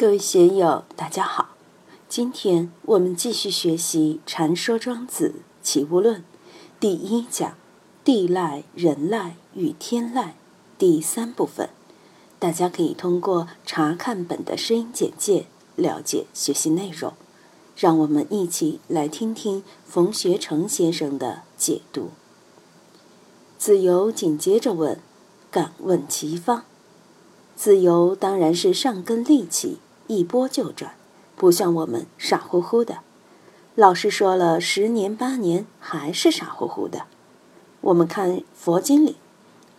各位学友，大家好。今天我们继续学习《禅说庄子齐物论》第一讲“地赖、人赖与天赖”第三部分。大家可以通过查看本的声音简介了解学习内容。让我们一起来听听冯学成先生的解读。子游紧接着问：“敢问其方？”子游当然是上根利器。一波就转，不像我们傻乎乎的。老师说了十年八年，还是傻乎乎的。我们看佛经里，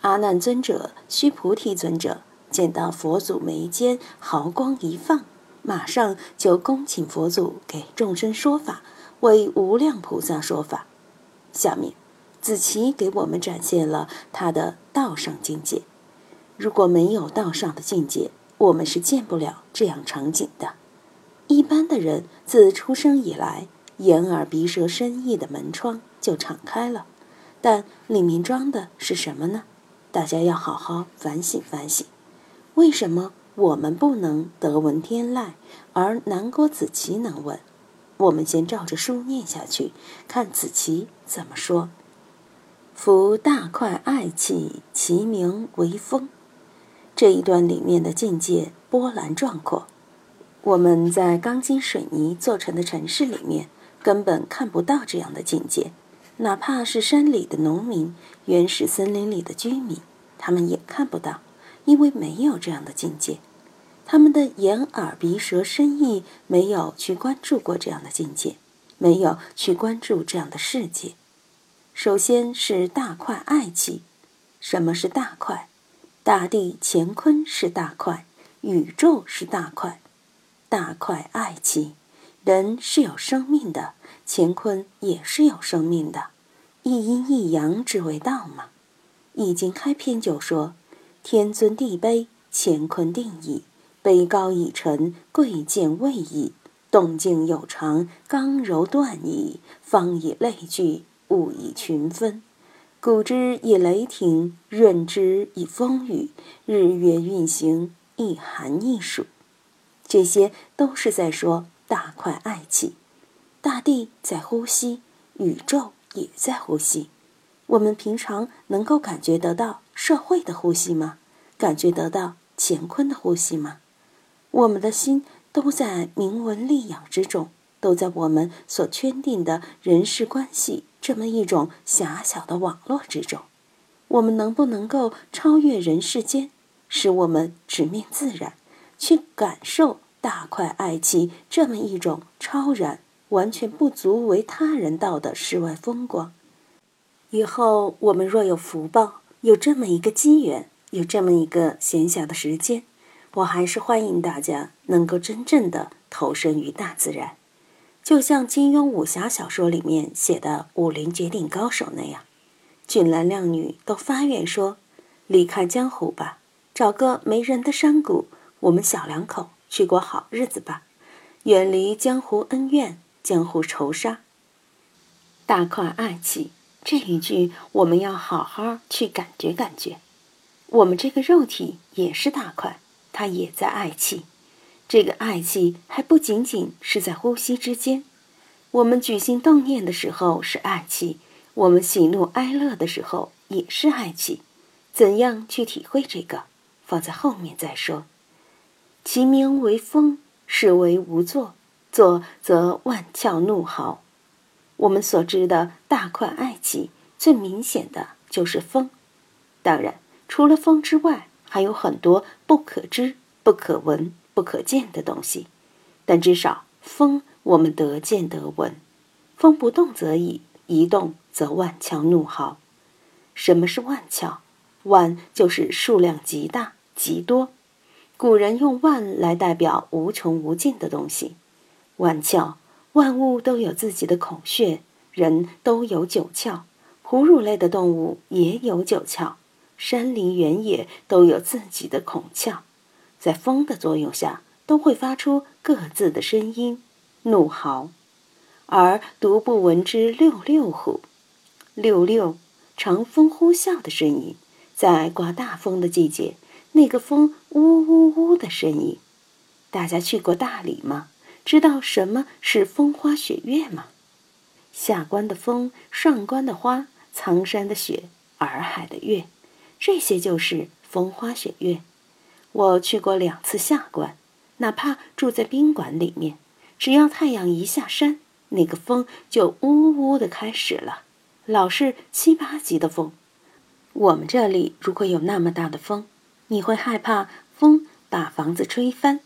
阿难尊者、须菩提尊者见到佛祖眉间毫光一放，马上就恭请佛祖给众生说法，为无量菩萨说法。下面，子琪给我们展现了他的道上境界。如果没有道上的境界，我们是见不了这样场景的。一般的人自出生以来，眼耳鼻舌身意的门窗就敞开了，但里面装的是什么呢？大家要好好反省反省。为什么我们不能得闻天籁，而南郭子期能闻？我们先照着书念下去，看子期怎么说。夫大块爱气，其名为风。这一段里面的境界波澜壮阔，我们在钢筋水泥做成的城市里面根本看不到这样的境界，哪怕是山里的农民、原始森林里的居民，他们也看不到，因为没有这样的境界，他们的眼、耳、鼻、舌、身、意没有去关注过这样的境界，没有去关注这样的世界。首先是大块爱气，什么是大块？大地乾坤是大块，宇宙是大块，大块爱气，人是有生命的，乾坤也是有生命的，一阴一阳之为道嘛。易经开篇就说：“天尊地卑，乾坤定矣；卑高以沉，贵贱位矣；动静有常，刚柔断矣；方以类聚，物以群分。”古之以雷霆，润之以风雨，日月运行，一寒一暑，这些都是在说大块爱气。大地在呼吸，宇宙也在呼吸。我们平常能够感觉得到社会的呼吸吗？感觉得到乾坤的呼吸吗？我们的心都在明文利养之中，都在我们所圈定的人事关系。这么一种狭小的网络之中，我们能不能够超越人世间，使我们直面自然，去感受大块爱气这么一种超然、完全不足为他人道的世外风光？以后我们若有福报，有这么一个机缘，有这么一个闲暇的时间，我还是欢迎大家能够真正的投身于大自然。就像金庸武侠小说里面写的武林绝顶高手那样，俊男靓女都发愿说：“离开江湖吧，找个没人的山谷，我们小两口去过好日子吧，远离江湖恩怨、江湖仇杀。”大块爱气这一句，我们要好好去感觉感觉。我们这个肉体也是大块，它也在爱气。这个爱气还不仅仅是在呼吸之间，我们举心动念的时候是爱气，我们喜怒哀乐的时候也是爱气。怎样去体会这个？放在后面再说。其名为风，是为无作，作则万窍怒号。我们所知的大块爱气，最明显的就是风。当然，除了风之外，还有很多不可知、不可闻。不可见的东西，但至少风我们得见得闻。风不动则已，一动则万窍怒号。什么是万窍？万就是数量极大、极多。古人用万来代表无穷无尽的东西。万窍，万物都有自己的孔穴，人都有九窍，哺乳类的动物也有九窍，山林原野都有自己的孔窍。在风的作用下，都会发出各自的声音，怒嚎，而独不闻之六六虎？六六，长风呼啸的声音，在刮大风的季节，那个风呜呜呜的声音。大家去过大理吗？知道什么是风花雪月吗？下关的风，上关的花，苍山的雪，洱海的月，这些就是风花雪月。我去过两次下关，哪怕住在宾馆里面，只要太阳一下山，那个风就呜呜的开始了，老是七八级的风。我们这里如果有那么大的风，你会害怕风把房子吹翻？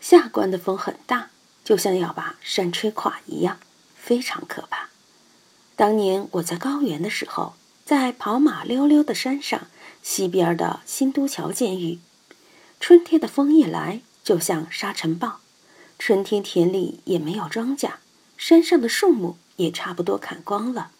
下关的风很大，就像要把山吹垮一样，非常可怕。当年我在高原的时候，在跑马溜溜的山上，西边的新都桥监狱。春天的风一来，就像沙尘暴。春天田里也没有庄稼，山上的树木也差不多砍光了。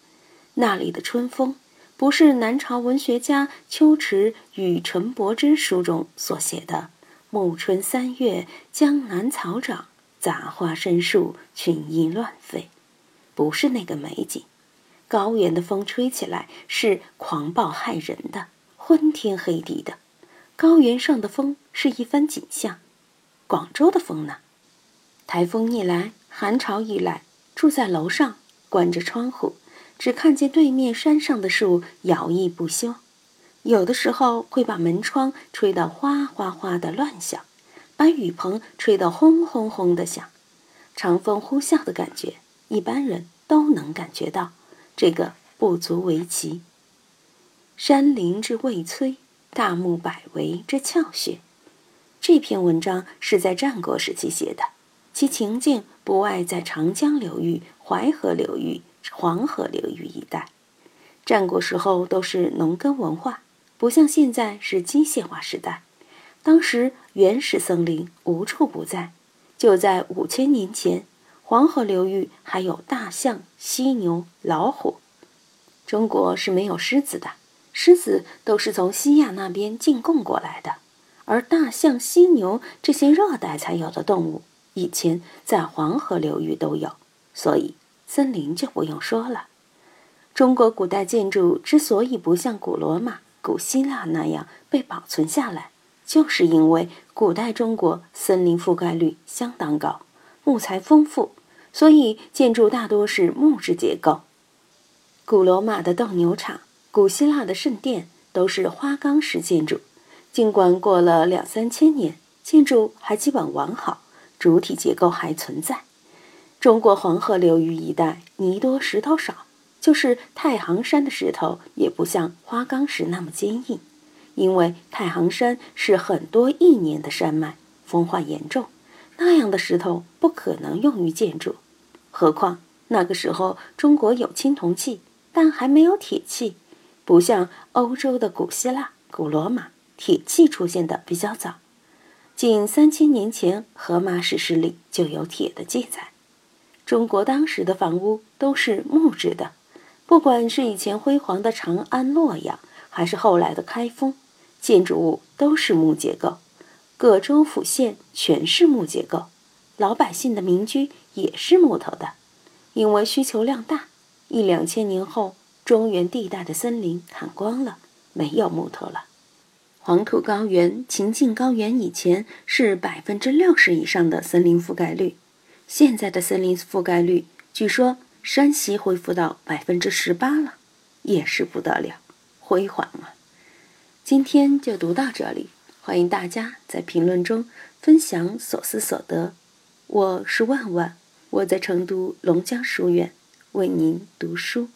那里的春风，不是南朝文学家秋池与陈伯之书中所写的“暮春三月，江南草长，杂花生树，群莺乱飞”，不是那个美景。高原的风吹起来是狂暴害人的，昏天黑地的。高原上的风是一番景象，广州的风呢？台风一来，寒潮一来，住在楼上，关着窗户，只看见对面山上的树摇曳不休。有的时候会把门窗吹得哗哗哗的乱响，把雨棚吹得轰轰轰的响。长风呼啸的感觉，一般人都能感觉到，这个不足为奇。山林之未摧。大木百围之窍穴，这篇文章是在战国时期写的，其情境不外在长江流域、淮河流域、黄河流域一带。战国时候都是农耕文化，不像现在是机械化时代。当时原始森林无处不在，就在五千年前，黄河流域还有大象、犀牛、老虎。中国是没有狮子的。狮子都是从西亚那边进贡过来的，而大象、犀牛这些热带才有的动物，以前在黄河流域都有，所以森林就不用说了。中国古代建筑之所以不像古罗马、古希腊那样被保存下来，就是因为古代中国森林覆盖率相当高，木材丰富，所以建筑大多是木质结构。古罗马的斗牛场。古希腊的圣殿都是花岗石建筑，尽管过了两三千年，建筑还基本完好，主体结构还存在。中国黄河流域一带泥多石头少，就是太行山的石头也不像花岗石那么坚硬，因为太行山是很多亿年的山脉，风化严重，那样的石头不可能用于建筑。何况那个时候中国有青铜器，但还没有铁器。不像欧洲的古希腊、古罗马，铁器出现的比较早，近三千年前，荷马史诗里就有铁的记载。中国当时的房屋都是木质的，不管是以前辉煌的长安、洛阳，还是后来的开封，建筑物都是木结构，各州府县全是木结构，老百姓的民居也是木头的，因为需求量大，一两千年后。中原地带的森林砍光了，没有木头了。黄土高原、秦晋高原以前是百分之六十以上的森林覆盖率，现在的森林覆盖率据说山西恢复到百分之十八了，也是不得了，辉煌啊！今天就读到这里，欢迎大家在评论中分享所思所得。我是万万，我在成都龙江书院为您读书。